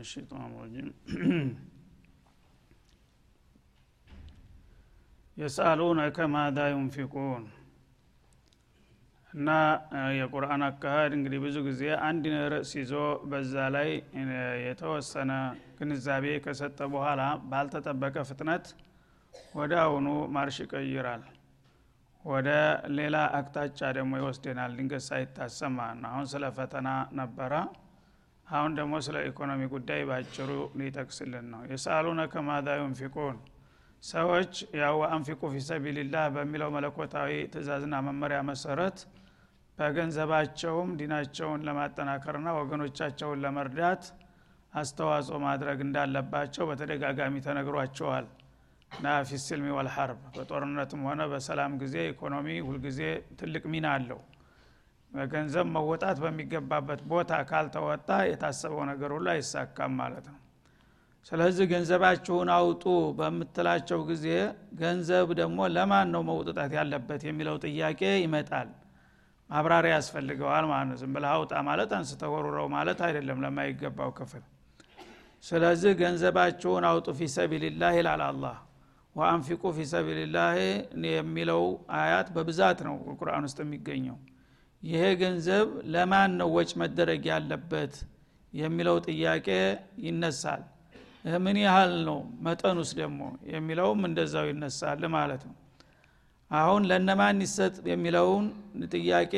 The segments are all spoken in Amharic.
الشيطان الرجيم የሳሉነከ ማዳ ዩንፊቁን እና የቁርአን አካሄድ እንግዲህ ብዙ ጊዜ አንድ ርዕስ ይዞ በዛ ላይ የተወሰነ ግንዛቤ ከሰጠ በኋላ ባልተጠበቀ ፍጥነት ወደ አሁኑ ማርሽ ይቀይራል ወደ ሌላ አቅጣጫ ደግሞ ይወስደናል ድንገት ሳይታሰብ ማለት ነው አሁን ስለ ፈተና ነበረ አሁን ደግሞ ስለ ኢኮኖሚ ጉዳይ ባጭሩ ሊጠቅስልን ነው። የሳሉነከ ማዳ ዩንፊቁን ሰዎች ያው አንፊቁ ፊሰቢልላህ በሚለው መለኮታዊ ትእዛዝና መመሪያ መሰረት በገንዘባቸውም ዲናቸውን ለማጠናከርና ወገኖቻቸውን ለመርዳት አስተዋጽኦ ማድረግ እንዳለባቸው በተደጋጋሚ ተነግሯቸዋል። እና ፊስልሚ ወልሐርብ በጦርነትም ሆነ በሰላም ጊዜ ኢኮኖሚ ሁልጊዜ ትልቅ ሚና አለው በገንዘብ መወጣት በሚገባበት ቦታ ካልተወጣ የታሰበው ነገር ሁሉ አይሳካም ማለት ነው። ስለዚህ ገንዘባችሁን አውጡ በምትላቸው ጊዜ ገንዘብ ደግሞ ለማን ነው መውጥጣት ያለበት የሚለው ጥያቄ ይመጣል። ማብራሪያ ያስፈልገዋል ማለት ነው። ዝም ብለህ አውጣ ማለት አንስተ ማለት አይደለም ለማይገባው ክፍል። ስለዚህ ገንዘባችሁን አውጡ ፊሰቢልላህ ይላል አላህ። ወአንፊቁ ፊሰቢልላህ የሚለው አያት በብዛት ነው ቁርአን ውስጥ የሚገኘው ይሄ ገንዘብ ለማን ነው ወጭ መደረግ ያለበት የሚለው ጥያቄ ይነሳል። ምን ያህል ነው? መጠኑስ ደግሞ የሚለውም እንደዛው ይነሳል ማለት ነው። አሁን ለነማን ይሰጥ የሚለውን ጥያቄ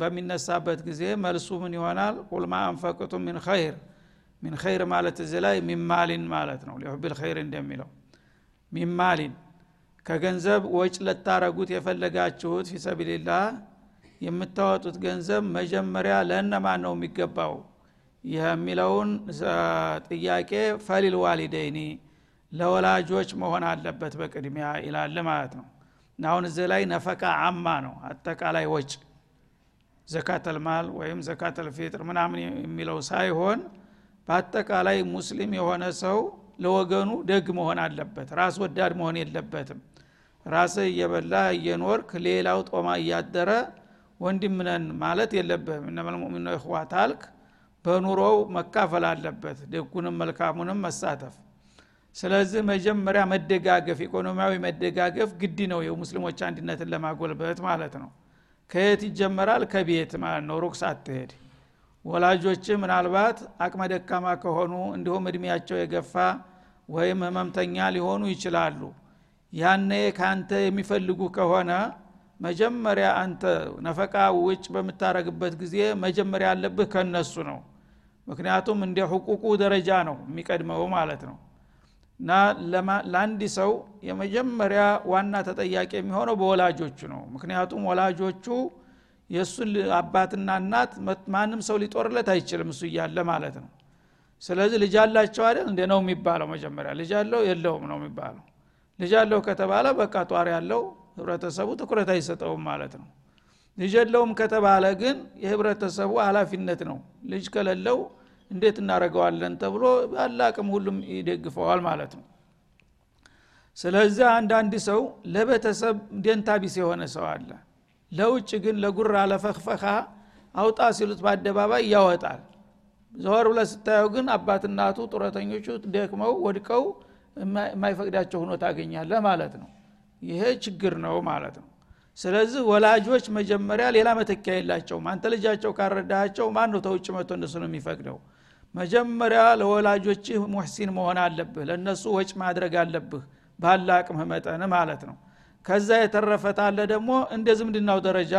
በሚነሳበት ጊዜ መልሱ ምን ይሆናል? ቁልማ አንፈቅቱ ሚን ኸይር ሚን ኸይር ማለት እዚህ ላይ ሚማሊን ማለት ነው። ሊሁብል ኸይር እንደሚለው ሚማሊን ከገንዘብ ወጭ ለታረጉት የፈለጋችሁት ፊሰቢልላህ የምታወጡት ገንዘብ መጀመሪያ ለእነማን ነው የሚገባው? የሚለውን ጥያቄ ፈሊል ዋሊደይኒ ለወላጆች መሆን አለበት በቅድሚያ ይላል ማለት ነው። አሁን እዚህ ላይ ነፈቃ አማ ነው አጠቃላይ ወጭ ዘካተልማል ወይም ዘካተልፊጥር ምናምን የሚለው ሳይሆን በአጠቃላይ ሙስሊም የሆነ ሰው ለወገኑ ደግ መሆን አለበት ራስ ወዳድ መሆን የለበትም። ራስ እየበላ እየኖርክ ሌላው ጦማ እያደረ ወንድምነን ማለት የለብህም። እነመልሙሚኖ ይኽዋ ታልክ በኑሮው መካፈል አለበት። ደጉንም መልካሙንም መሳተፍ። ስለዚህ መጀመሪያ መደጋገፍ ኢኮኖሚያዊ መደጋገፍ ግድ ነው። የሙስሊሞች አንድነትን ለማጎልበት ማለት ነው። ከየት ይጀመራል? ከቤት ማለት ነው። ሩቅ ሳትሄድ። ወላጆች ምናልባት አቅመ ደካማ ከሆኑ እንዲሁም እድሜያቸው የገፋ ወይም ህመምተኛ ሊሆኑ ይችላሉ። ያኔ ከአንተ የሚፈልጉ ከሆነ መጀመሪያ አንተ ነፈቃ ውጭ በምታረግበት ጊዜ መጀመሪያ ያለብህ ከነሱ ነው። ምክንያቱም እንደ ሕቁቁ ደረጃ ነው የሚቀድመው ማለት ነው። እና ለአንድ ሰው የመጀመሪያ ዋና ተጠያቂ የሚሆነው በወላጆቹ ነው። ምክንያቱም ወላጆቹ የእሱን አባትና እናት ማንም ሰው ሊጦርለት አይችልም እሱ እያለ ማለት ነው። ስለዚህ ልጅ አላቸው አይደል? እንደ ነው የሚባለው መጀመሪያ ልጅ አለው? የለውም ነው የሚባለው። ልጅ አለው ከተባለ በቃ ጧር ያለው ህብረተሰቡ ትኩረት አይሰጠውም ማለት ነው። ልጅ የለውም ከተባለ ግን የህብረተሰቡ ሀላፊነት ነው። ልጅ ከሌለው እንዴት እናደረገዋለን ተብሎ ባለ ሁሉም ይደግፈዋል ማለት ነው። ስለዚህ አንዳንድ ሰው ለቤተሰብ ደንታቢስ የሆነ ሰው አለ። ለውጭ ግን ለጉራ ለፈክፈካ አውጣ ሲሉት በአደባባይ ያወጣል። ዘወር ብለ ስታየው ግን አባትናቱ ጡረተኞቹ ደክመው ወድቀው የማይፈቅዳቸው ሁኖ ታገኛለህ ማለት ነው ይሄ ችግር ነው ማለት ነው። ስለዚህ ወላጆች መጀመሪያ ሌላ መተኪያ የላቸውም። አንተ ልጃቸው ካረዳቸው ማን ነው ተውጭ መቶ እነሱ ነው የሚፈቅደው? መጀመሪያ ለወላጆችህ ሙሕሲን መሆን አለብህ ለእነሱ ወጭ ማድረግ አለብህ ባለ አቅምህ መጠን ማለት ነው። ከዛ የተረፈታለ ደግሞ እንደ ዝምድናው ደረጃ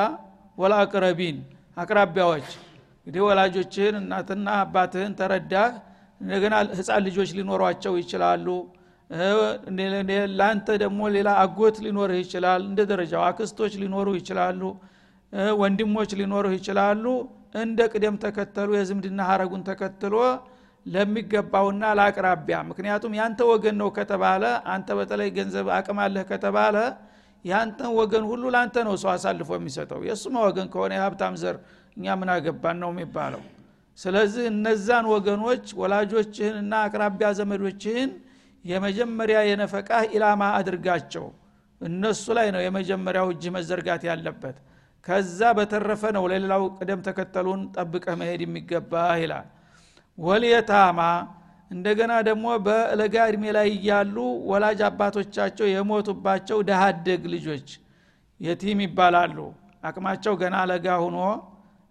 ወላአቅረቢን አቅራቢያዎች እንግዲህ ወላጆችህን እናትና አባትህን ተረዳህ። እንደገና ህፃን ልጆች ሊኖሯቸው ይችላሉ ለአንተ ደግሞ ሌላ አጎት ሊኖርህ ይችላል። እንደ ደረጃው አክስቶች ሊኖሩ ይችላሉ። ወንድሞች ሊኖሩህ ይችላሉ። እንደ ቅደም ተከተሉ የዝምድና ሀረጉን ተከትሎ ለሚገባውና ለአቅራቢያ። ምክንያቱም ያንተ ወገን ነው ከተባለ አንተ በተለይ ገንዘብ አቅም አለህ ከተባለ ያንተን ወገን ሁሉ ለአንተ ነው ሰው አሳልፎ የሚሰጠው። የእሱማ ወገን ከሆነ የሀብታም ዘር እኛ ምን አገባን ነው የሚባለው። ስለዚህ እነዛን ወገኖች ወላጆችህንና አቅራቢያ ዘመዶችህን የመጀመሪያ የነፈቃህ ኢላማ አድርጋቸው። እነሱ ላይ ነው የመጀመሪያው እጅ መዘርጋት ያለበት። ከዛ በተረፈ ነው ለሌላው ቅደም ተከተሉን ጠብቀህ መሄድ የሚገባ ይላል። ወልየታማ እንደገና ደግሞ በለጋ እድሜ ላይ እያሉ ወላጅ አባቶቻቸው የሞቱባቸው ደሃደግ ልጆች የቲም ይባላሉ። አቅማቸው ገና ለጋ ሁኖ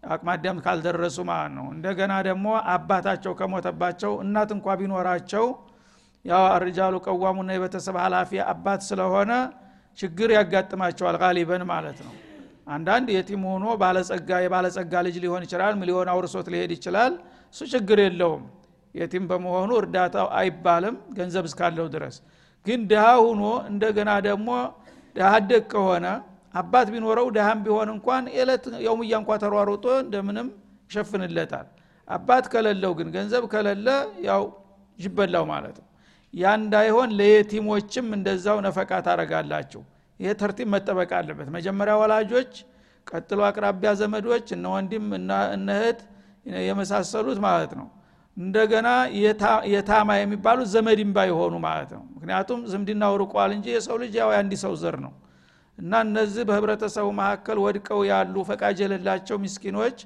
አቅማዳም ካልደረሱ ማለት ነው። እንደገና ደግሞ አባታቸው ከሞተባቸው እናት እንኳ ቢኖራቸው ያው አርጃሉ ቀዋሙና የቤተሰብ ኃላፊ አባት ስለሆነ ችግር ያጋጥማቸዋል ጋሊበን ማለት ነው። አንዳንድ የቲም ሆኖ ባለጸጋ የባለጸጋ ልጅ ሊሆን ይችላል ሚሊዮን አውርሶት ሊሄድ ይችላል። እሱ ችግር የለውም። የቲም በመሆኑ እርዳታው አይባልም ገንዘብ እስካለው ድረስ። ግን ድሃ ሁኖ እንደገና ደግሞ ድሃደግ ከሆነ አባት ቢኖረው ድሃም ቢሆን እንኳን የዕለት የውምያ እንኳ ተሯሩጦ እንደምንም ይሸፍንለታል። አባት ከሌለው ግን ገንዘብ ከሌለ ያው ይበላው ማለት ነው ያ እንዳይሆን ለየቲሞችም እንደዛው ነፈቃ ታረጋላችሁ ይሄ ተርቲብ መጠበቅ አለበት። መጀመሪያ ወላጆች ቀጥሎ አቅራቢያ ዘመዶች እነ ወንድም እነ የመሳሰሉት ማለት ነው። እንደገና የታማ የሚባሉት ዘመድም ባይሆኑ ማለት ነው። ምክንያቱም ዝምድናው ርቋል እንጂ የሰው ልጅ ያው የአንድ ሰው ዘር ነው። እና እነዚህ በህብረተሰቡ መካከል ወድቀው ያሉ ፈቃጅ የሌላቸው ምስኪኖች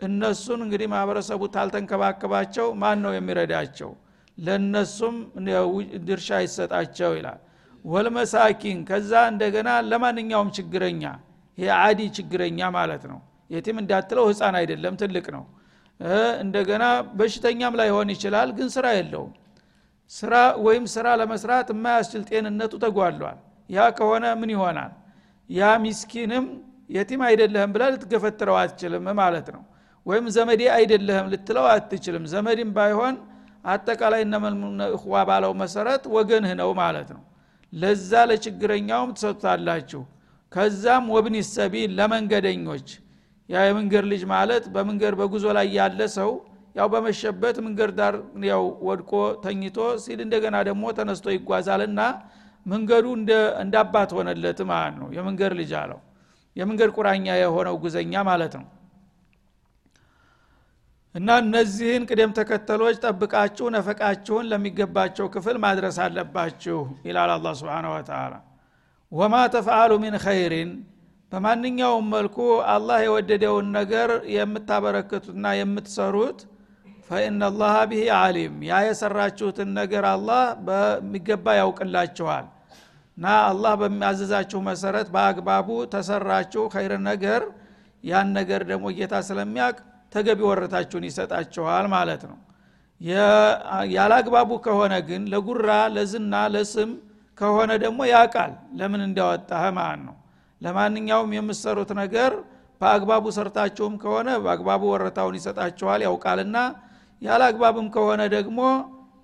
እነሱን እንግዲህ ማህበረሰቡ ታልተንከባከባቸው ማን ነው የሚረዳቸው ለነሱም ድርሻ ይሰጣቸው ይላል። ወልመሳኪን ከዛ እንደገና ለማንኛውም ችግረኛ ይሄ አዲ ችግረኛ ማለት ነው። የቲም እንዳትለው ህፃን አይደለም ትልቅ ነው። እንደገና በሽተኛም ላይሆን ይችላል ግን ስራ የለውም። ስራ ወይም ስራ ለመስራት የማያስችል ጤንነቱ ተጓሏል ያ ከሆነ ምን ይሆናል? ያ ሚስኪንም የቲም አይደለህም ብላ ልትገፈትረው አትችልም ማለት ነው። ወይም ዘመዴ አይደለህም ልትለው አትችልም። ዘመድም ባይሆን አጠቃላይ እነመልሙነ ባለው መሰረት ወገንህ ነው ማለት ነው። ለዛ ለችግረኛውም ትሰጡታላችሁ። ከዛም ወብኒ ሰቢል ለመንገደኞች። ያ የመንገድ ልጅ ማለት በመንገድ በጉዞ ላይ ያለ ሰው ያው በመሸበት መንገድ ዳር ያው ወድቆ ተኝቶ ሲል እንደገና ደግሞ ተነስቶ ይጓዛልና መንገዱ እንደ ሆነለት ማለት ነው። የመንገድ ልጅ አለው። የመንገድ ቁራኛ የሆነው ጉዘኛ ማለት ነው እና እነዚህን ቅደም ተከተሎች ጠብቃችሁ ነፈቃችሁን ለሚገባቸው ክፍል ማድረስ አለባችሁ ይላል አላ ስብን ወተላ ወማ ተፍአሉ ሚን ኸይሪን በማንኛውም መልኩ አላህ የወደደውን ነገር የምታበረክቱትና የምትሰሩት ፈኢናላህ ብሂ አሊም ያ የሰራችሁትን ነገር አላህ በሚገባ ያውቅላችኋል። እና አላህ በሚያዘዛችሁ መሰረት በአግባቡ ተሰራችሁ ኸይር ነገር ያን ነገር ደግሞ ጌታ ስለሚያውቅ ተገቢ ወረታችሁን ይሰጣችኋል ማለት ነው። ያላግባቡ ከሆነ ግን ለጉራ ለዝና ለስም ከሆነ ደግሞ ያቃል ለምን እንዲያወጣህ ማለት ነው? ለማንኛውም የምሰሩት ነገር በአግባቡ ሰርታችሁም ከሆነ በአግባቡ ወረታውን ይሰጣችኋል ያውቃልና ያላግባብም ከሆነ ደግሞ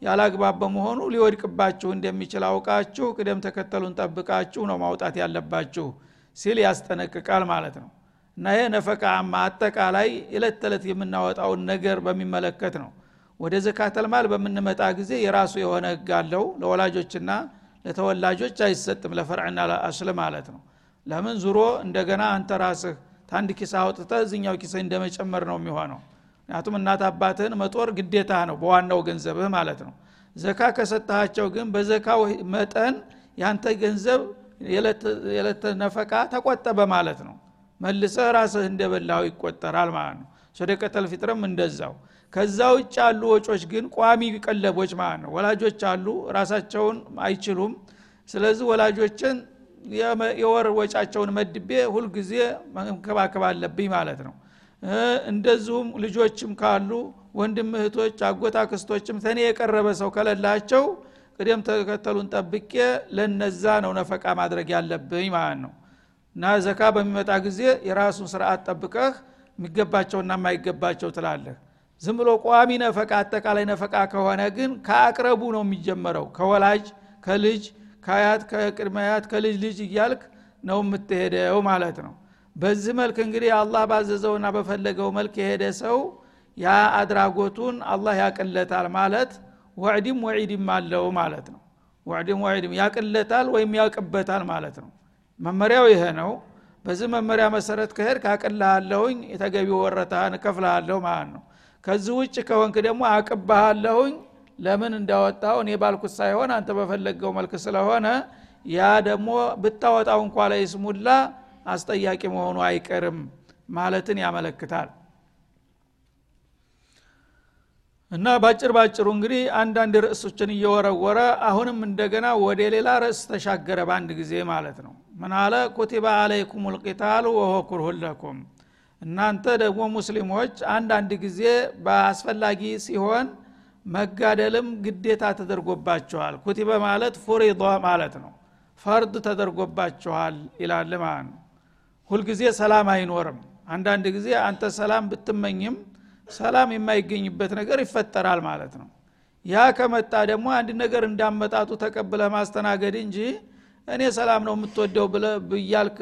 ያላግባብ በመሆኑ ሊወድቅባችሁ እንደሚችል አውቃችሁ ቅደም ተከተሉን ጠብቃችሁ ነው ማውጣት ያለባችሁ ሲል ያስጠነቅቃል ማለት ነው እና ይህ ነፈቃማ አጠቃላይ እለት ተዕለት የምናወጣውን ነገር በሚመለከት ነው። ወደ ዘካተልማል በምንመጣ ጊዜ የራሱ የሆነ ህግ አለው። ለወላጆችና ለተወላጆች አይሰጥም ለፈርዕና ለአስል ማለት ነው። ለምን? ዙሮ እንደገና አንተ ራስህ ታንድ ኪስ አውጥተ እዚኛው ኪስ እንደመጨመር ነው የሚሆነው። ምክንያቱም እናት አባትህን መጦር ግዴታ ነው በዋናው ገንዘብህ ማለት ነው። ዘካ ከሰጠሃቸው ግን በዘካው መጠን ያንተ ገንዘብ የዕለት ተቆጠበ ማለት ነው መልሰህ ራስህ እንደበላው ይቆጠራል ማለት ነው። ሶደቀተል ፊጥርም እንደዛው። ከዛ ውጭ ያሉ ወጮች ግን ቋሚ ቀለቦች ማለት ነው። ወላጆች አሉ ራሳቸውን አይችሉም። ስለዚህ ወላጆችን የወር ወጫቸውን መድቤ ሁልጊዜ መንከባከብ አለብኝ ማለት ነው። እንደዚሁም ልጆችም ካሉ ወንድም እህቶች አጎታ ክስቶችም ተኔ የቀረበ ሰው ከለላቸው ቅደም ተከተሉን ጠብቄ ለነዛ ነው ነፈቃ ማድረግ ያለብኝ ማለት ነው እና ዘካ በሚመጣ ጊዜ የራሱን ስርዓት ጠብቀህ የሚገባቸውና የማይገባቸው ትላለህ። ዝም ብሎ ቋሚ ነፈቃ አጠቃላይ ነፈቃ ከሆነ ግን ከአቅረቡ ነው የሚጀመረው። ከወላጅ ከልጅ ከአያት ከቅድመያት ከልጅ ልጅ እያልክ ነው የምትሄደው ማለት ነው። በዚህ መልክ እንግዲህ አላህ ባዘዘውና በፈለገው መልክ የሄደ ሰው ያ አድራጎቱን አላህ ያቅለታል ማለት ወዕድም ወዒድም አለው ማለት ነው። ወዕድም ወዒድም ያቅለታል ወይም ያውቅበታል ማለት ነው መመሪያው ይሄ ነው። በዚህ መመሪያ መሰረት ከሄድ ካቅልሃለሁኝ የተገቢ ወረታህን እከፍልሃለሁ ማለት ነው። ከዚህ ውጭ ከሆንክ ደግሞ አቅባሃለሁኝ ለምን እንዳወጣው እኔ ባልኩት ሳይሆን አንተ በፈለገው መልክ ስለሆነ ያ ደግሞ ብታወጣው እንኳ ላይ ስሙላ አስጠያቂ መሆኑ አይቀርም ማለትን ያመለክታል። እና ባጭር ባጭሩ እንግዲህ አንዳንድ ርዕሶችን እየወረወረ አሁንም እንደገና ወደ ሌላ ርዕስ ተሻገረ በአንድ ጊዜ ማለት ነው ምን አለ ኩቲባ አለይኩም ልቂታሉ ወሆ ኩርሁን እናንተ ደግሞ ሙስሊሞች አንዳንድ ጊዜ በአስፈላጊ ሲሆን መጋደልም ግዴታ ተደርጎባቸዋል። ኩቲበ ማለት ፉሪض ማለት ነው። ፈርድ ተደርጎባቸዋል ይላል ማለት ነው። ሁልጊዜ ሰላም አይኖርም። አንዳንድ ጊዜ አንተ ሰላም ብትመኝም ሰላም የማይገኝበት ነገር ይፈጠራል ማለት ነው። ያ ከመጣ ደግሞ አንድ ነገር እንዳመጣጡ ተቀብለ ማስተናገድ እንጂ እኔ ሰላም ነው የምትወደው ብያልክ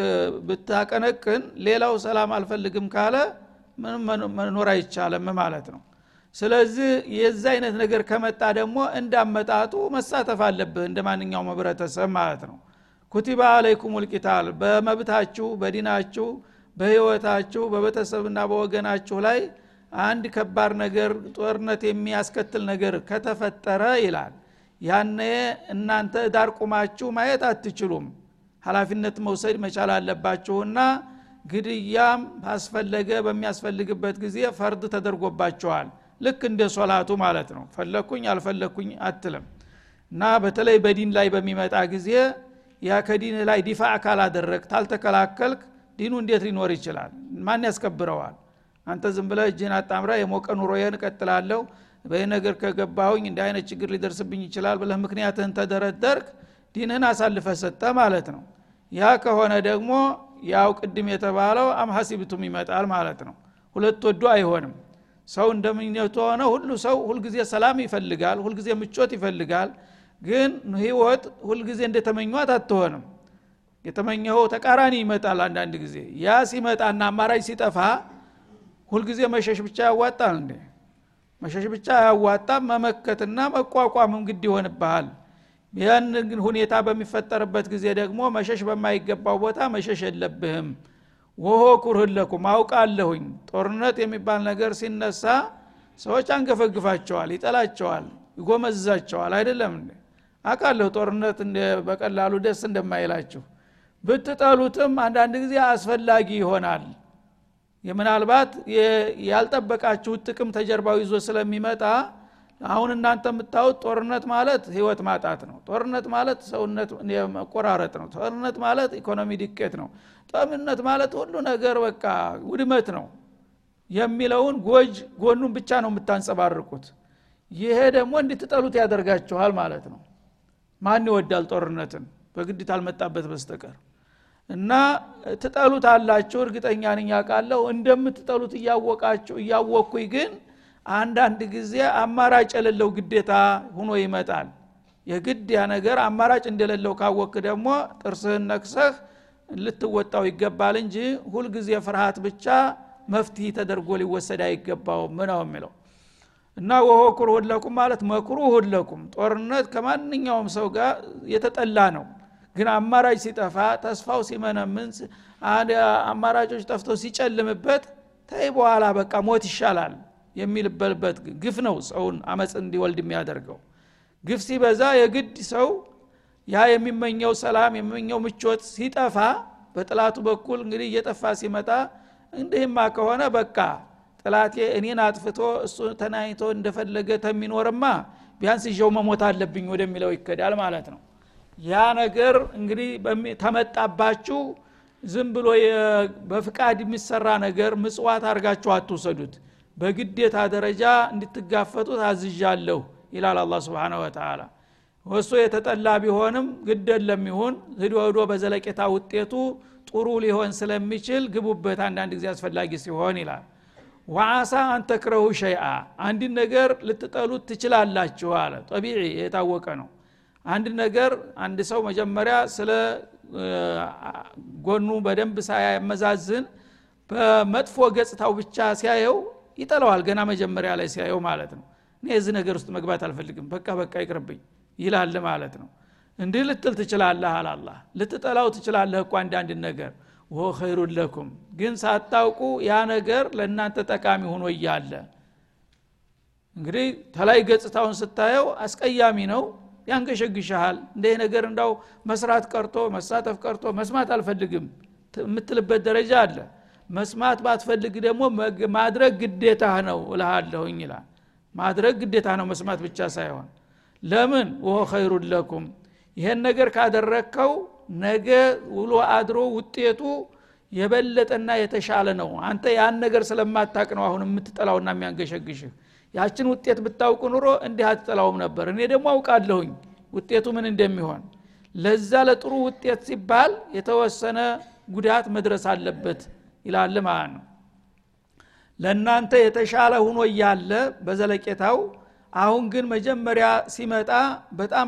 ብታቀነቅን ሌላው ሰላም አልፈልግም ካለ ምንም መኖር አይቻልም ማለት ነው። ስለዚህ የዚ አይነት ነገር ከመጣ ደግሞ እንዳመጣጡ መሳተፍ አለብህ እንደ ማንኛውም ህብረተሰብ ማለት ነው። ኩቲባ አለይኩም ልቂታል በመብታችሁ በዲናችሁ በህይወታችሁ በቤተሰብና በወገናችሁ ላይ አንድ ከባድ ነገር ጦርነት የሚያስከትል ነገር ከተፈጠረ ይላል ያነ እናንተ ዳር ቁማችሁ ማየት አትችሉም። ሀላፊነት መውሰድ መቻል አለባችሁና ግድያም አስፈለገ በሚያስፈልግበት ጊዜ ፈርድ ተደርጎባቸዋል። ልክ እንደ ሶላቱ ማለት ነው። ፈለኩኝ አልፈለኩኝ አትልም። እና በተለይ በዲን ላይ በሚመጣ ጊዜ ያ ከዲን ላይ ዲፋ ካላደረግ ታልተከላከልክ ዲኑ እንዴት ሊኖር ይችላል? ማን ያስከብረዋል? አንተ ዝም ብለ እጅህን አጣምራ የሞቀ ኑሮዬን እቀጥላለሁ በይህ ነገር ከገባሁኝ እንደ አይነት ችግር ሊደርስብኝ ይችላል ብለህ ምክንያትህን ተደረደርክ ዲንህን አሳልፈ ሰጠ ማለት ነው። ያ ከሆነ ደግሞ ያው ቅድም የተባለው አምሐሲብቱም ይመጣል ማለት ነው። ሁለት ወዶ አይሆንም። ሰው እንደምኘቱ ሆነ ሁሉ ሰው ሁልጊዜ ሰላም ይፈልጋል ሁልጊዜ ምቾት ይፈልጋል። ግን ህይወት ሁልጊዜ እንደተመኟት አትሆንም። የተመኘኸው ተቃራኒ ይመጣል አንዳንድ ጊዜ። ያ ሲመጣና አማራጭ ሲጠፋ ሁልጊዜ መሸሽ ብቻ ያዋጣል እንዴ መሸሽ ብቻ አያዋጣም መመከትና መቋቋምም ግድ ይሆንብሃል። ያን ሁኔታ በሚፈጠርበት ጊዜ ደግሞ መሸሽ በማይገባው ቦታ መሸሽ የለብህም። ወሆ ኩርህለኩም አውቃለሁኝ። ጦርነት የሚባል ነገር ሲነሳ ሰዎች አንገፈግፋቸዋል ይጠላቸዋል ይጎመዛቸዋል። አይደለም እንዴ? አቃለሁ ጦርነት በቀላሉ ደስ እንደማይላችሁ። ብትጠሉትም አንዳንድ ጊዜ አስፈላጊ ይሆናል ምናልባት ያልጠበቃችሁት ጥቅም ተጀርባው ይዞ ስለሚመጣ አሁን እናንተ የምታዩት ጦርነት ማለት ህይወት ማጣት ነው። ጦርነት ማለት ሰውነት መቆራረጥ ነው። ጦርነት ማለት ኢኮኖሚ ድቀት ነው። ጦርነት ማለት ሁሉ ነገር በቃ ውድመት ነው የሚለውን ጎጅ ጎኑን ብቻ ነው የምታንጸባርቁት። ይሄ ደግሞ እንድትጠሉት ያደርጋችኋል ማለት ነው። ማን ይወዳል ጦርነትን? በግድ ታልመጣበት በስተቀር እና ትጠሉት አላችሁ እርግጠኛ ነኝ ያውቃለሁ እንደምትጠሉት እያወቃችሁ እያወቅኩኝ ግን አንዳንድ ጊዜ አማራጭ የሌለው ግዴታ ሁኖ ይመጣል። የግድ ያ ነገር አማራጭ እንደሌለው ካወክ ደግሞ ጥርስህን ነክሰህ ልትወጣው ይገባል እንጂ ሁልጊዜ ፍርሃት ብቻ መፍትሄ ተደርጎ ሊወሰድ አይገባውም ነው የሚለው። እና ወሆ ኩርሁን ማለት መክሩሁን ለኩም። ጦርነት ከማንኛውም ሰው ጋር የተጠላ ነው ግን አማራጭ ሲጠፋ ተስፋው ሲመነምን አማራጮች ጠፍተው ሲጨልምበት ተይ በኋላ በቃ ሞት ይሻላል የሚልበልበት ግፍ ነው ሰውን አመፅ እንዲወልድ የሚያደርገው። ግፍ ሲበዛ የግድ ሰው ያ የሚመኘው ሰላም የሚመኘው ምቾት ሲጠፋ በጥላቱ በኩል እንግዲህ እየጠፋ ሲመጣ እንዲህማ ከሆነ በቃ ጥላቴ እኔን አጥፍቶ እሱ ተናኝቶ እንደፈለገ ተሚኖርማ ቢያንስ ይዤው መሞት አለብኝ ወደሚለው ይከዳል ማለት ነው ያ ነገር እንግዲህ ተመጣባችሁ ዝም ብሎ በፍቃድ የሚሰራ ነገር ምጽዋት አድርጋችሁ አትውሰዱት። በግዴታ ደረጃ እንድትጋፈጡት አዝዣለሁ ይላል አላ ስብን ወተላ ወሶ የተጠላ ቢሆንም ግደን ለሚሆን ህዶ በዘለቄታ ውጤቱ ጥሩ ሊሆን ስለሚችል ግቡበት። አንዳንድ ጊዜ አስፈላጊ ሲሆን ይላል። ወአሳ አንተክረሁ ሸይአ አንድን ነገር ልትጠሉት ትችላላችሁ አለ። ጠቢዒ የታወቀ ነው አንድ ነገር አንድ ሰው መጀመሪያ ስለ ጎኑ በደንብ ሳያመዛዝን በመጥፎ ገጽታው ብቻ ሲያየው ይጠለዋል ገና መጀመሪያ ላይ ሲያየው ማለት ነው። እኔ የዚህ ነገር ውስጥ መግባት አልፈልግም። በቃ በቃ ይቅርብኝ ይላል ማለት ነው። እንዲህ ልትል ትችላለህ አላላ። ልትጠላው ትችላለህ እኮ አንዳንድ ነገር። ወሆ ኸይሩን ለኩም። ግን ሳታውቁ ያ ነገር ለእናንተ ጠቃሚ ሆኖ እያለ። እንግዲህ ተላይ ገጽታውን ስታየው አስቀያሚ ነው ያንገሸግሻሃል እንዲህ ነገር እንዳው መስራት ቀርቶ መሳተፍ ቀርቶ መስማት አልፈልግም። የምትልበት ደረጃ አለ። መስማት ባትፈልግ ደግሞ ማድረግ ግዴታ ነው እልሃለሁኝ ይላል። ማድረግ ግዴታ ነው መስማት ብቻ ሳይሆን። ለምን? ወሆ ኸይሩን ለኩም። ይሄን ነገር ካደረግከው ነገ ውሎ አድሮ ውጤቱ የበለጠና የተሻለ ነው። አንተ ያን ነገር ስለማታቅ ነው አሁን የምትጠላውና የሚያንገሸግሽህ ያችን ውጤት ብታውቅ ኑሮ እንዲህ አትጠላውም ነበር። እኔ ደግሞ አውቃለሁኝ ውጤቱ ምን እንደሚሆን። ለዛ ለጥሩ ውጤት ሲባል የተወሰነ ጉዳት መድረስ አለበት ይላል ማለት ነው። ለእናንተ የተሻለ ሁኖ እያለ በዘለቄታው አሁን ግን መጀመሪያ ሲመጣ በጣም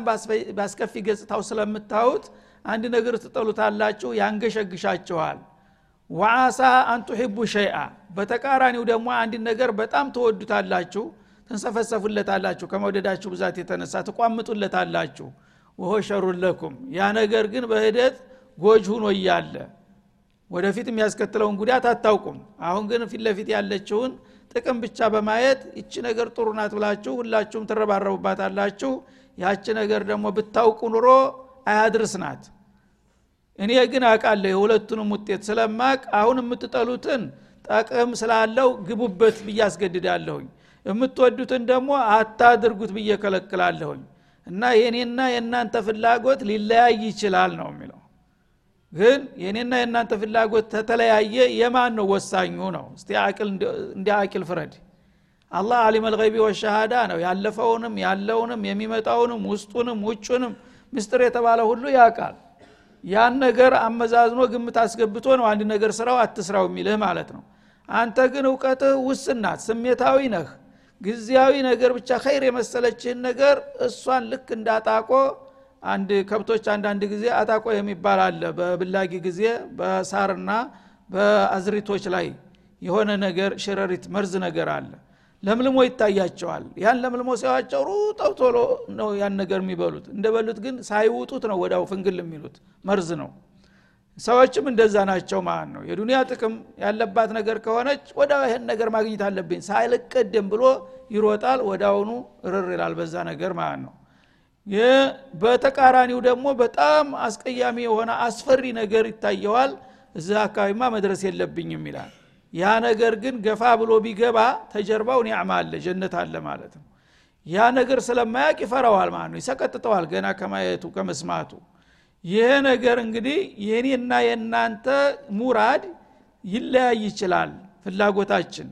ባስከፊ ገጽታው ስለምታዩት አንድ ነገር ትጠሉታላችሁ ያንገሸግሻችኋል። ወአሳ አንቱሒቡ ሸይአ በተቃራኒው ደግሞ አንድ ነገር በጣም ትወዱታላችሁ ትንሰፈሰፉለታላችሁ ከመውደዳችሁ ብዛት የተነሳ ትቋምጡለታላችሁ ወሆ ሸሩን ያ ነገር ግን በሂደት ጎጅ ሁኖ እያለ ወደፊት የሚያስከትለውን ጉዳት አታውቁም። አሁን ግን ፊት ለፊት ያለችውን ጥቅም ብቻ በማየት ይቺ ነገር ጥሩ ናት ብላችሁ ሁላችሁም ትረባረቡባታላችሁ። ያቺ ነገር ደግሞ ብታውቁ ኑሮ አያድርስ ናት። እኔ ግን አውቃለሁ የሁለቱንም ውጤት ስለማቅ አሁን የምትጠሉትን ጠቅም ስላለው ግቡበት ብዬ አስገድዳለሁኝ። የምትወዱትን ደግሞ አታድርጉት ብዬ ከለክላለሁኝ እና የኔና የእናንተ ፍላጎት ሊለያይ ይችላል ነው የሚለው። ግን የኔና የእናንተ ፍላጎት ተተለያየ የማን ነው ወሳኙ ነው? እስቲ እንዲ አቂል ፍረድ። አላህ አሊም አልገይቢ ወሸሃዳ ነው። ያለፈውንም ያለውንም የሚመጣውንም ውስጡንም ውጩንም ምስጥር የተባለ ሁሉ ያውቃል። ያን ነገር አመዛዝኖ ግምት አስገብቶ ነው አንድ ነገር ስራው አትስራው የሚልህ ማለት ነው አንተ ግን እውቀትህ ውስናት ስሜታዊ ነህ። ጊዜያዊ ነገር ብቻ ኸይር የመሰለችህን ነገር እሷን ልክ እንዳጣቆ አንድ ከብቶች አንዳንድ ጊዜ አጣቆ የሚባል አለ። በብላጊ ጊዜ በሳርና በአዝሪቶች ላይ የሆነ ነገር ሽረሪት መርዝ ነገር አለ። ለምልሞ ይታያቸዋል። ያን ለምልሞ ሲያዋቸው ሩጠው ቶሎ ነው ያን ነገር የሚበሉት። እንደበሉት ግን ሳይውጡት ነው ወዳው ፍንግል የሚሉት። መርዝ ነው ሰዎችም እንደዛ ናቸው ማለት ነው። የዱንያ ጥቅም ያለባት ነገር ከሆነች ወዳ ይህን ነገር ማግኘት አለብኝ። ሳይልቀደም ብሎ ይሮጣል ወዳውኑ ርር ይላል በዛ ነገር ማለት ነው። በተቃራኒው ደግሞ በጣም አስቀያሚ የሆነ አስፈሪ ነገር ይታየዋል። እዛ አካባቢማ መድረስ የለብኝም ይላል። ያ ነገር ግን ገፋ ብሎ ቢገባ ተጀርባው ኒዕማ አለ ጀነት አለ ማለት ነው። ያ ነገር ስለማያቅ ይፈራዋል ማለት ነው። ይሰቀጥጠዋል ገና ከማየቱ ከመስማቱ ይሄ ነገር እንግዲህ የኔና የእናንተ ሙራድ ይለያይ ይችላል ፍላጎታችን።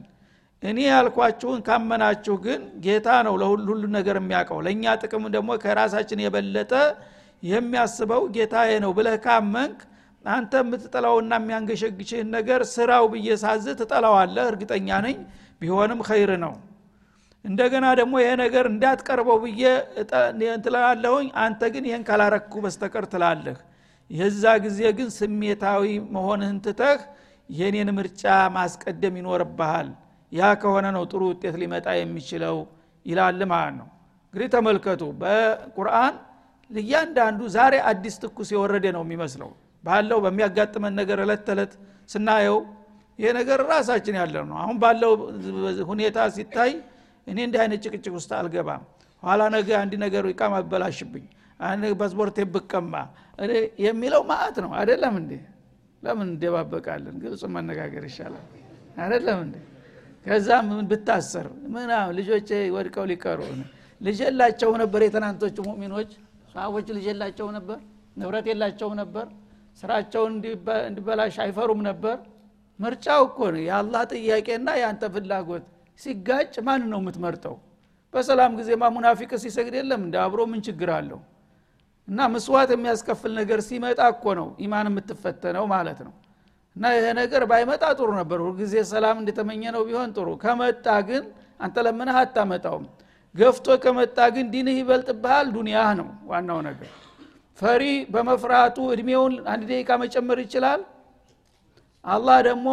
እኔ ያልኳችሁን ካመናችሁ ግን ጌታ ነው ለሁሉ ነገር የሚያውቀው። ለእኛ ጥቅም ደግሞ ከራሳችን የበለጠ የሚያስበው ጌታዬ ነው ብለህ ካመንክ አንተ የምትጠላውና የሚያንገሸግችህን ነገር ስራው ብዬ ሳዝ ትጠላዋለህ። እርግጠኛ ነኝ ቢሆንም ኸይር ነው እንደገና ደግሞ ይሄ ነገር እንዳትቀርበው ብዬ ትላለሁኝ አንተ ግን ይህን ካላረኩ በስተቀር ትላለህ። የዛ ጊዜ ግን ስሜታዊ መሆንህን ትተህ የኔን ምርጫ ማስቀደም ይኖርብሃል። ያ ከሆነ ነው ጥሩ ውጤት ሊመጣ የሚችለው ይላል ማለት ነው። እንግዲህ ተመልከቱ በቁርአን እያንዳንዱ ዛሬ አዲስ ትኩስ የወረደ ነው የሚመስለው። ባለው በሚያጋጥመን ነገር እለት ተዕለት ስናየው ይሄ ነገር ራሳችን ያለው ነው አሁን ባለው ሁኔታ ሲታይ እኔ እንዲህ አይነት ጭቅጭቅ ውስጥ አልገባም። ኋላ ነገ አንድ ነገር ይቃም አበላሽብኝ ፓስፖርት ብቀማ የሚለው ማአት ነው። አይደለም እንዴ? ለምን እንደባበቃለን? ግልጽ መነጋገር ይሻላል። አይደለም እንዴ? ከዛ ምን ብታሰር? ምናምን ልጆች ወድቀው ሊቀሩ ልጅ የላቸው ነበር የትናንቶቹ ሙሚኖች ሰሃቦች ልጅ የላቸው ነበር? ንብረት የላቸው ነበር? ስራቸውን እንዲበላሽ አይፈሩም ነበር? ምርጫው እኮ ነው። የአላህ ጥያቄና የአንተ ፍላጎት ሲጋጭ ማን ነው የምትመርጠው? በሰላም ጊዜ ሙናፊቅ ሲሰግድ የለም እንደ አብሮ ምን ችግር አለው? እና ምስዋት የሚያስከፍል ነገር ሲመጣ እኮ ነው ኢማን የምትፈተነው ማለት ነው። እና ይሄ ነገር ባይመጣ ጥሩ ነበር። ሁልጊዜ ሰላም እንደተመኘ ነው ቢሆን ጥሩ። ከመጣ ግን አንተ ለምንህ አታመጣውም። ገፍቶ ከመጣ ግን ዲንህ ይበልጥብሃል ዱንያህ ነው ዋናው ነገር። ፈሪ በመፍራቱ እድሜውን አንድ ደቂቃ መጨመር ይችላል። አላህ ደግሞ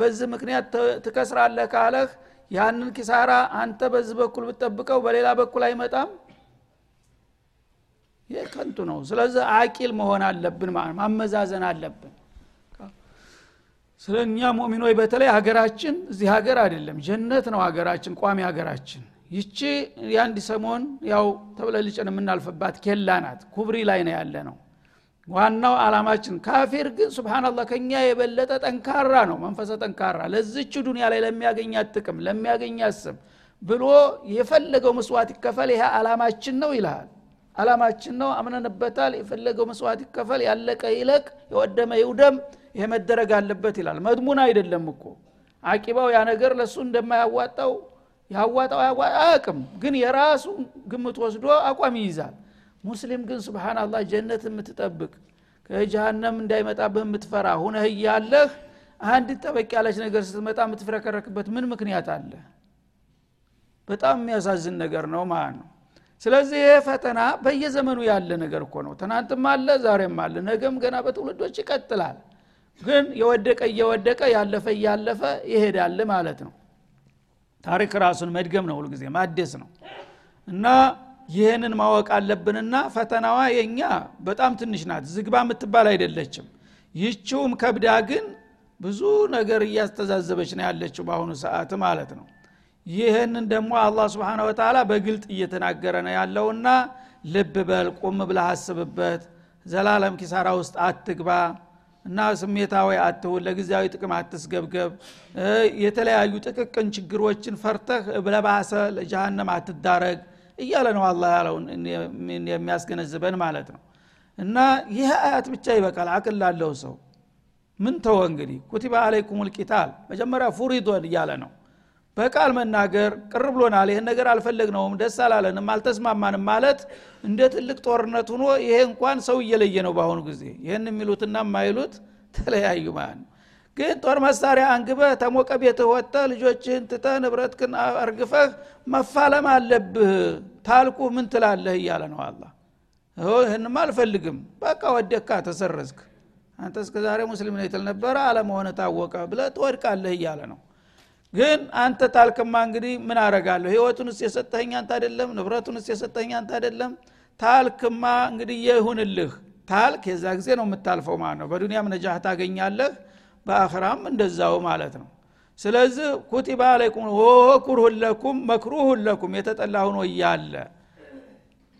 በዚህ ምክንያት ትከስራለህ ካለህ ያንን ኪሳራ አንተ በዚህ በኩል ብትጠብቀው በሌላ በኩል አይመጣም? ይህ ከንቱ ነው። ስለዚህ አቂል መሆን አለብን ማመዛዘን አለብን። ስለ እኛ ሙሚኖች በተለይ ሀገራችን እዚህ ሀገር አይደለም። ጀነት ነው ሀገራችን ቋሚ ሀገራችን። ይቺ የአንድ ሰሞን ያው ተብለልጨን የምናልፍባት ኬላ ናት። ኩብሪ ላይ ነው ያለ ነው ዋናው አላማችን ካፊር ግን ስብናላህ ከኛ የበለጠ ጠንካራ ነው መንፈሰ ጠንካራ። ለዝች ዱኒያ ላይ ለሚያገኛት ጥቅም ለሚያገኛት ስም ብሎ የፈለገው መስዋዕት ይከፈል ይሄ አላማችን ነው ይልሃል። አላማችን ነው አምነንበታል። የፈለገው መስዋዕት ይከፈል ያለቀ ይለቅ የወደመ ይውደም ይሄ መደረግ አለበት ይላል። መድሙን አይደለም እኮ አቂባው ያ ነገር ለእሱ እንደማያዋጣው ያዋጣው አያቅም ግን የራሱ ግምት ወስዶ አቋም ይይዛል ሙስሊም ግን ስብናላህ ጀነት የምትጠብቅ ከጀሃነም እንዳይመጣብህ የምትፈራ ሁነህ እያለህ አንድ ጠበቅ ያለች ነገር ስትመጣ የምትፍረከረክበት ምን ምክንያት አለ? በጣም የሚያሳዝን ነገር ነው ማለት ነው። ስለዚህ ይህ ፈተና በየዘመኑ ያለ ነገር እኮ ነው። ትናንትም አለ ዛሬም አለ ነገም ገና በትውልዶች ይቀጥላል። ግን የወደቀ እየወደቀ ያለፈ እያለፈ ይሄዳል ማለት ነው። ታሪክ ራሱን መድገም ነው ሁልጊዜ ማደስ ነው። እና ይህንን ማወቅ አለብንና ፈተናዋ የኛ በጣም ትንሽ ናት። ዝግባ የምትባል አይደለችም። ይችውም ከብዳ ግን ብዙ ነገር እያስተዛዘበች ነው ያለችው በአሁኑ ሰዓት ማለት ነው። ይህንን ደግሞ አላህ ስብን ወተላ በግልጥ እየተናገረ ነው ያለውና ልብ በል ቁም ብለህ አስብበት። ዘላለም ኪሳራ ውስጥ አትግባ እና ስሜታዊ አትሁን ለጊዜያዊ ጥቅም አትስገብገብ። የተለያዩ ጥቅቅን ችግሮችን ፈርተህ ለባሰ ለጀሃነም አትዳረግ እያለ ነው አላ ያለው የሚያስገነዝበን ማለት ነው። እና ይህ አያት ብቻ ይበቃል አቅል ላለው ሰው። ምን ተወ እንግዲህ? ኩቲባ አለይኩም ልቂታል መጀመሪያ ፉሪዶን እያለ ነው። በቃል መናገር ቅር ብሎናል ይህን ነገር አልፈለግነውም ደስ አላለንም አልተስማማንም ማለት እንደ ትልቅ ጦርነት ሆኖ ይሄ እንኳን ሰው እየለየ ነው በአሁኑ ጊዜ። ይህን የሚሉትና የማይሉት ተለያዩ ማለት ነው ግን ጦር መሳሪያ አንግበህ ተሞቀ ቤትህ ወጥተህ ልጆችህን ትተህ ንብረትክን አርግፈህ መፋለም አለብህ። ታልኩ ምን ትላለህ? እያለ ነው አላ ይህንም አልፈልግም። በቃ ወደካ ተሰረዝክ። አንተ እስከ ዛሬ ሙስሊም ነው ነበረ አለመሆነ ታወቀ ብለ ትወድቃለህ እያለ ነው። ግን አንተ ታልክማ እንግዲህ ምን አረጋለሁ ህይወቱንስ የሰጠኸኝ አንተ አደለም ንብረቱንስ የሰጠኸኝ አንተ አደለም ታልክማ እንግዲህ የሁንልህ ታልክ የዛ ጊዜ ነው የምታልፈው ማለት ነው። በዱኒያም ነጃህ ታገኛለህ በአኽራም እንደዛው ማለት ነው። ስለዚህ ኩቲባ አለይኩም ወኩርሁን ለኩም መክሩሁን ለኩም የተጠላ ሆኖ እያለ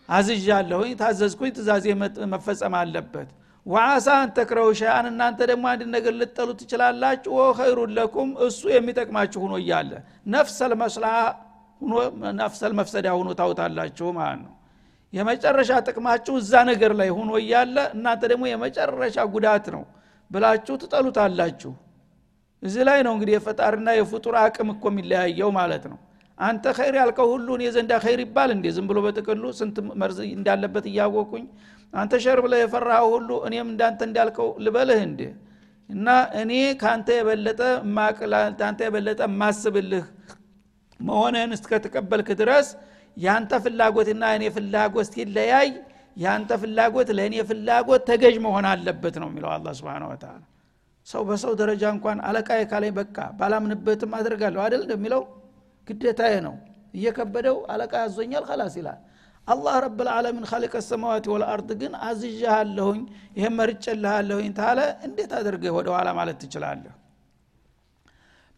አዝዣለሁኝ ታዘዝኩኝ ትእዛዜ መፈጸም አለበት። ወአሳ አንተክረው ሸአን እናንተ ደግሞ አንድ ነገር ልጠሉ ትችላላችሁ። ወኸይሩን ለኩም እሱ የሚጠቅማችሁ ሁኖ እያለ ነፍሰል መስላ ነፍሰል መፍሰዳ ሁኖ ታውታላችሁ ማለት ነው። የመጨረሻ ጥቅማችሁ እዛ ነገር ላይ ሁኖ እያለ እናንተ ደግሞ የመጨረሻ ጉዳት ነው ብላችሁ ትጠሉታላችሁ። እዚህ ላይ ነው እንግዲህ የፈጣሪና የፍጡር አቅም እኮ የሚለያየው ማለት ነው። አንተ ኸይር ያልከው ሁሉ እኔ ዘንዳ ኸይር ይባል እንዴ? ዝም ብሎ በጥቅሉ ስንት መርዝ እንዳለበት እያወቁኝ አንተ ሸር ብለ የፈራኸው ሁሉ እኔም እንዳንተ እንዳልከው ልበልህ እንዴ? እና እኔ ከአንተ የበለጠ የበለጠ ማስብልህ መሆንህን እስከተቀበልክ ድረስ ያንተ ፍላጎትና እኔ ፍላጎት ሲለያይ ያንተ ፍላጎት ለእኔ ፍላጎት ተገዥ መሆን አለበት ነው የሚለው አላ ስብን ወተላ ሰው በሰው ደረጃ እንኳን አለቃ ካላይ በቃ ባላምንበትም አድርጋለሁ አደል እንደሚለው ግዴታዬ ነው። እየከበደው አለቃ ያዞኛል ከላስ ይላል። አላህ ረብ ልዓለሚን ካሊቀ ሰማዋት ወልአርድ ግን አዝዣሃለሁኝ ይህም መርጨልሃለሁኝ ታለ እንዴት አድርገህ ወደ ኋላ ማለት ትችላለህ?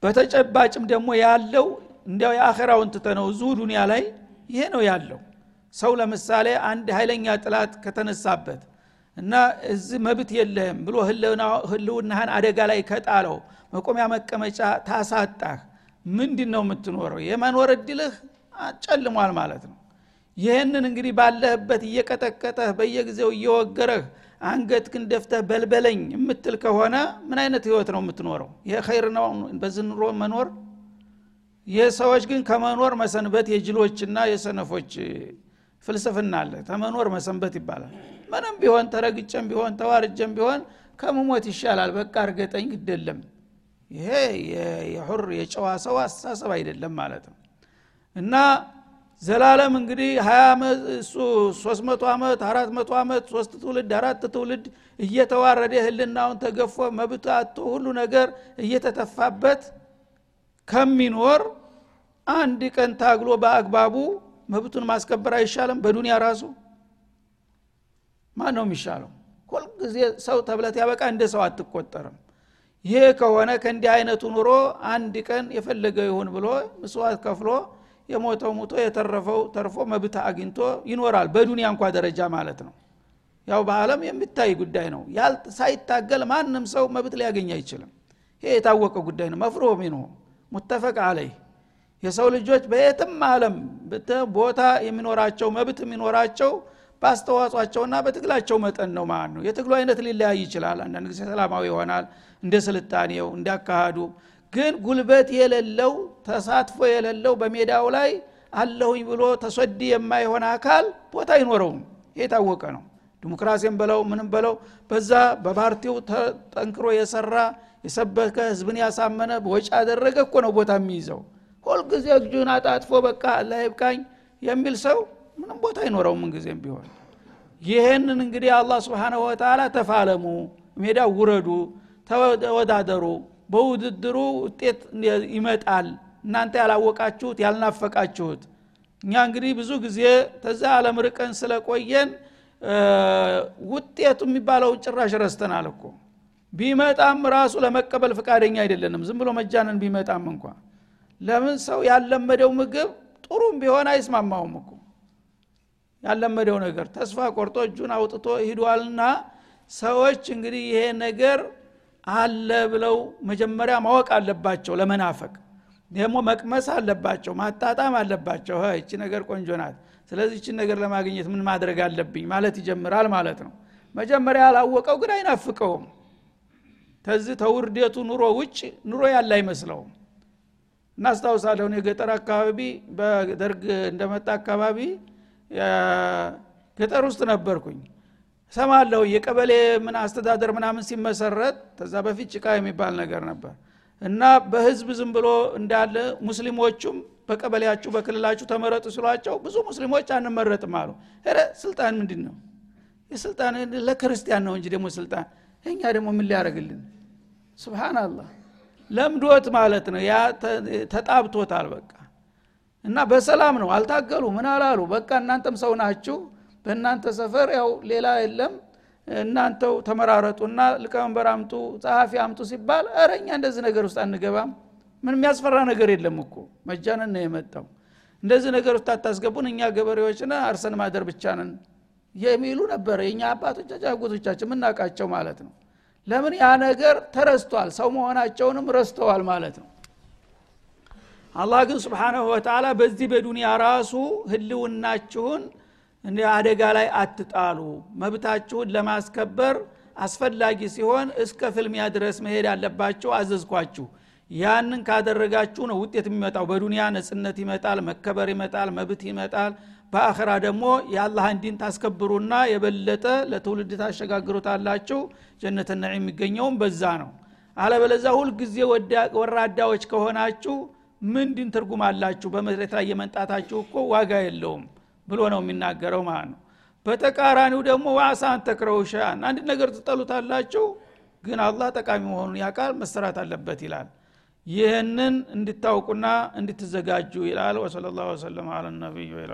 በተጨባጭም ደግሞ ያለው እንዲያው የአኸራውን ትተነው እዙ ዱኒያ ላይ ይሄ ነው ያለው ሰው ለምሳሌ አንድ ኃይለኛ ጥላት ከተነሳበት እና እዚህ መብት የለህም ብሎ ህልውናህን አደጋ ላይ ከጣለው መቆሚያ መቀመጫ ታሳጣህ ምንድን ነው የምትኖረው? የመኖር እድልህ ጨልሟል ማለት ነው። ይህንን እንግዲህ ባለህበት እየቀጠቀጠህ በየጊዜው እየወገረህ አንገትክን ደፍተህ በልበለኝ የምትል ከሆነ ምን አይነት ህይወት ነው የምትኖረው? ይሄ ኸይር ነው በዚህ መኖር? ይህ ግን ከመኖር መሰንበት የጅሎችና የሰነፎች ፍልስፍና አለ። ተመኖር መሰንበት ይባላል። ምንም ቢሆን ተረግጨም ቢሆን ተዋርጀም ቢሆን ከመሞት ይሻላል። በቃ እርገጠኝ ግደለም ይሄ የሁር የጨዋ ሰው አስተሳሰብ አይደለም ማለት ነው። እና ዘላለም እንግዲህ ሀያ እሱ ሶስት መቶ ዓመት አራት መቶ ዓመት ሶስት ትውልድ አራት ትውልድ እየተዋረደ ህልናውን ተገፎ መብት አቶ ሁሉ ነገር እየተተፋበት ከሚኖር አንድ ቀን ታግሎ በአግባቡ መብቱን ማስከበር አይሻልም? በዱንያ ራሱ ማን ነው የሚሻለው? ሁልጊዜ ሰው ተብለት ያበቃ እንደ ሰው አትቆጠርም። ይህ ከሆነ ከእንዲህ አይነቱ ኑሮ አንድ ቀን የፈለገው ይሁን ብሎ ምስዋት ከፍሎ የሞተው ሙቶ የተረፈው ተርፎ መብት አግኝቶ ይኖራል። በዱንያ እንኳ ደረጃ ማለት ነው። ያው በአለም የሚታይ ጉዳይ ነው። ሳይታገል ማንም ሰው መብት ሊያገኝ አይችልም። ይሄ የታወቀ ጉዳይ ነው። መፍሮ ሚንሁ ሙተፈቅ አለይ የሰው ልጆች በየትም አለም ቦታ የሚኖራቸው መብት የሚኖራቸው በአስተዋጽቸውና በትግላቸው መጠን ነው ማለት ነው። የትግሉ አይነት ሊለያይ ይችላል። አንዳንድ ጊዜ ሰላማዊ ይሆናል እንደ ስልጣኔው እንዳካሃዱ ግን ጉልበት የሌለው ተሳትፎ የሌለው በሜዳው ላይ አለሁኝ ብሎ ተሰዲ የማይሆን አካል ቦታ አይኖረውም። የታወቀ ነው። ዲሞክራሲን በለው ምንም በለው በዛ በፓርቲው ጠንክሮ የሰራ የሰበከ ህዝብን ያሳመነ ወጪ ያደረገ እኮ ነው ቦታ የሚይዘው ሁልጊዜ እጁን አጣጥፎ በቃ አላህ ይብቃኝ የሚል ሰው ምንም ቦታ አይኖረውም ምንጊዜም ቢሆን። ይህንን እንግዲህ አላህ ስብሓንሁ ወተላ ተፋለሙ ሜዳ ውረዱ ተወዳደሩ በውድድሩ ውጤት ይመጣል። እናንተ ያላወቃችሁት ያልናፈቃችሁት። እኛ እንግዲህ ብዙ ጊዜ ተዛ አለም ርቀን ስለቆየን ውጤቱ የሚባለው ጭራሽ ረስተናል እኮ። ቢመጣም ራሱ ለመቀበል ፈቃደኛ አይደለንም። ዝም ብሎ መጃነን ቢመጣም እንኳ ለምን ሰው ያለመደው ምግብ ጥሩም ቢሆን አይስማማውም እኮ። ያለመደው ነገር ተስፋ ቆርጦ እጁን አውጥቶ ሂዷልና ሰዎች እንግዲህ ይሄ ነገር አለ ብለው መጀመሪያ ማወቅ አለባቸው ለመናፈቅ። ደግሞ መቅመስ አለባቸው ማጣጣም አለባቸው። እቺ ነገር ቆንጆ ናት። ስለዚህ እችን ነገር ለማግኘት ምን ማድረግ አለብኝ ማለት ይጀምራል ማለት ነው። መጀመሪያ ያላወቀው ግን አይናፍቀውም። ተዚህ ተውርዴቱ ኑሮ ውጭ ኑሮ ያለ አይመስለውም እናስታውሳለሁ። የገጠር አካባቢ በደርግ እንደመጣ አካባቢ ገጠር ውስጥ ነበርኩኝ። ሰማለሁ የቀበሌ ምን አስተዳደር ምናምን ሲመሰረት ተዛ በፊት ጭቃ የሚባል ነገር ነበር። እና በህዝብ ዝም ብሎ እንዳለ ሙስሊሞቹም በቀበሌያችሁ በክልላችሁ ተመረጡ ሲሏቸው ብዙ ሙስሊሞች አንመረጥም አሉ። ረ ስልጣን ምንድን ነው የስልጣን ለክርስቲያን ነው እንጂ ደግሞ ስልጣን። እኛ ደግሞ ምን ሊያደረግልን ስብናላህ ለምዶት ማለት ነው። ያ ተጣብቶታል በቃ። እና በሰላም ነው። አልታገሉ ምን አላሉ? በቃ እናንተም ሰው ናችሁ። በእናንተ ሰፈር ያው ሌላ የለም። እናንተው ተመራረጡና ሊቀመንበር አምጡ ጸሐፊ አምጡ ሲባል እረ እኛ እንደዚህ ነገር ውስጥ አንገባም። ምን የሚያስፈራ ነገር የለም እኮ። መጃነን ነው የመጣው። እንደዚህ ነገር ውስጥ አታስገቡን። እኛ ገበሬዎችና አርሰን ማደር ብቻ ነን የሚሉ ነበር የእኛ አባቶቻችን አጎቶቻችን የምናውቃቸው ማለት ነው ለምን ያ ነገር ተረስቷል? ሰው መሆናቸውንም ረስተዋል ማለት ነው። አላህ ግን ስብሓናሁ ወተላ በዚህ በዱንያ ራሱ ህልውናችሁን አደጋ ላይ አትጣሉ። መብታችሁን ለማስከበር አስፈላጊ ሲሆን እስከ ፍልሚያ ድረስ መሄድ አለባችሁ አዘዝኳችሁ። ያንን ካደረጋችሁ ነው ውጤት የሚመጣው። በዱንያ ነጽነት ይመጣል መከበር ይመጣል መብት ይመጣል በአኸራ ደግሞ የአላህን ዲን ታስከብሩና የበለጠ ለትውልድ ታሸጋግሩታላችሁ። ጀነት ነዒም የሚገኘውም በዛ ነው። አለበለዛ ሁልጊዜ ወራዳዎች ከሆናችሁ ምን ዲን ትርጉም አላችሁ? በመሬት ላይ የመንጣታችሁ እኮ ዋጋ የለውም ብሎ ነው የሚናገረው ማለት ነው። በተቃራኒው ደግሞ ዋሳ አንተክረው ሸአን አንድ ነገር ትጠሉታላችሁ ግን አላህ ጠቃሚ መሆኑን ያቃል መሰራት አለበት ይላል ይህንን እንድታውቁና እንድትዘጋጁ ይላል። ወሰለ ላሁ ወሰለም አለ ነቢይ ወላ